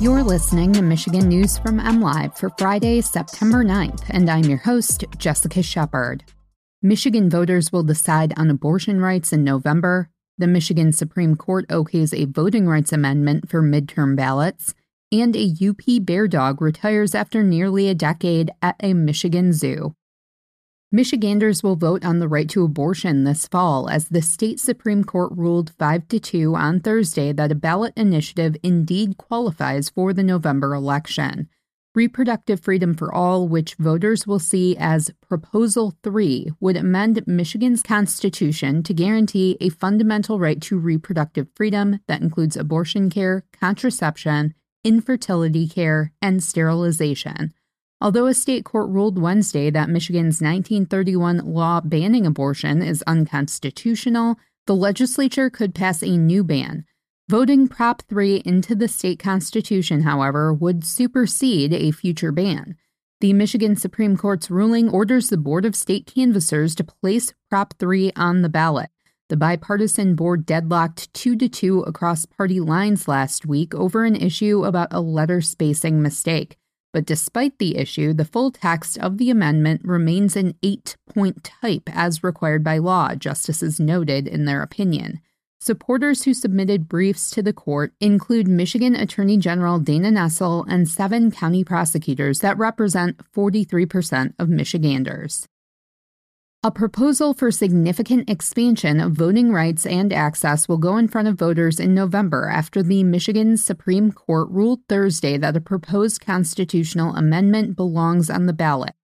You're listening to Michigan News from MLive for Friday, September 9th, and I'm your host, Jessica Shepard. Michigan voters will decide on abortion rights in November. The Michigan Supreme Court okays a voting rights amendment for midterm ballots. And a UP bear dog retires after nearly a decade at a Michigan zoo. Michiganders will vote on the right to abortion this fall as the state Supreme Court ruled 5 to 2 on Thursday that a ballot initiative indeed qualifies for the November election. Reproductive Freedom for All, which voters will see as Proposal 3, would amend Michigan's constitution to guarantee a fundamental right to reproductive freedom that includes abortion care, contraception, infertility care, and sterilization. Although a state court ruled Wednesday that Michigan's 1931 law banning abortion is unconstitutional, the legislature could pass a new ban. Voting Prop 3 into the state constitution, however, would supersede a future ban. The Michigan Supreme Court's ruling orders the Board of State Canvassers to place Prop 3 on the ballot. The bipartisan board deadlocked 2 to 2 across party lines last week over an issue about a letter spacing mistake. But despite the issue, the full text of the amendment remains in eight point type as required by law, justices noted in their opinion. Supporters who submitted briefs to the court include Michigan Attorney General Dana Nessel and seven county prosecutors that represent 43% of Michiganders. A proposal for significant expansion of voting rights and access will go in front of voters in November after the Michigan Supreme Court ruled Thursday that a proposed constitutional amendment belongs on the ballot.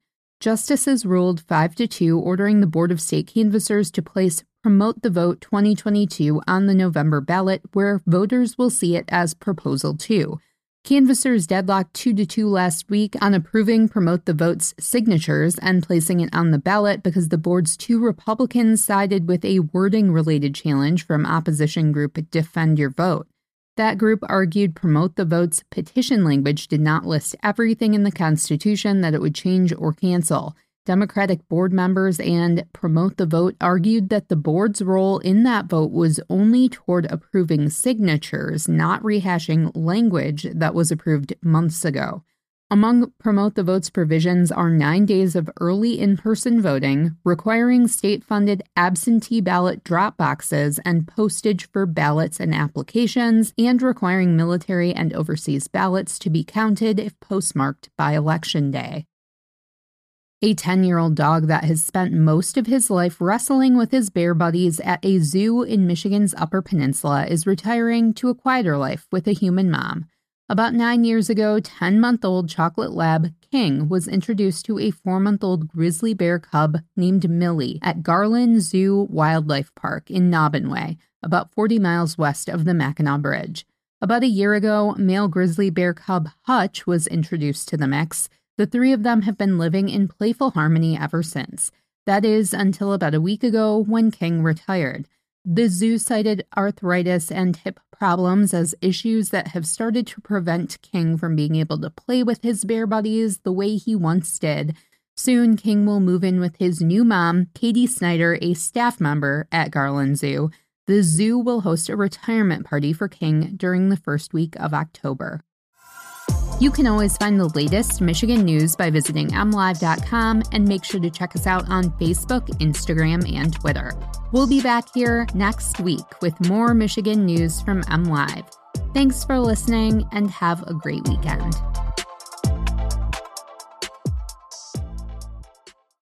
Justices ruled 5 to 2 ordering the Board of State Canvassers to place Promote the Vote 2022 on the November ballot where voters will see it as Proposal 2. Canvassers deadlocked 2 to 2 last week on approving Promote the Vote's signatures and placing it on the ballot because the board's two Republicans sided with a wording related challenge from opposition group Defend Your Vote. That group argued Promote the Vote's petition language did not list everything in the Constitution that it would change or cancel. Democratic board members and Promote the Vote argued that the board's role in that vote was only toward approving signatures, not rehashing language that was approved months ago. Among Promote the Vote's provisions are nine days of early in person voting, requiring state funded absentee ballot drop boxes and postage for ballots and applications, and requiring military and overseas ballots to be counted if postmarked by Election Day. A 10 year old dog that has spent most of his life wrestling with his bear buddies at a zoo in Michigan's Upper Peninsula is retiring to a quieter life with a human mom. About nine years ago, 10 month old chocolate lab King was introduced to a four month old grizzly bear cub named Millie at Garlyn Zoo Wildlife Park in Naubinway, about 40 miles west of the Mackinac Bridge. About a year ago, male grizzly bear cub Hutch was introduced to the mix. The three of them have been living in playful harmony ever since. That is, until about a week ago when King retired. The zoo cited arthritis and hip problems as issues that have started to prevent King from being able to play with his bear buddies the way he once did. Soon, King will move in with his new mom, Katie Snyder, a staff member at Garlyn Zoo. The zoo will host a retirement party for King during the first week of October. You can always find the latest Michigan news by visiting mlive.com and make sure to check us out on Facebook, Instagram, and Twitter. We'll be back here next week with more Michigan news from MLive. Thanks for listening and have a great weekend.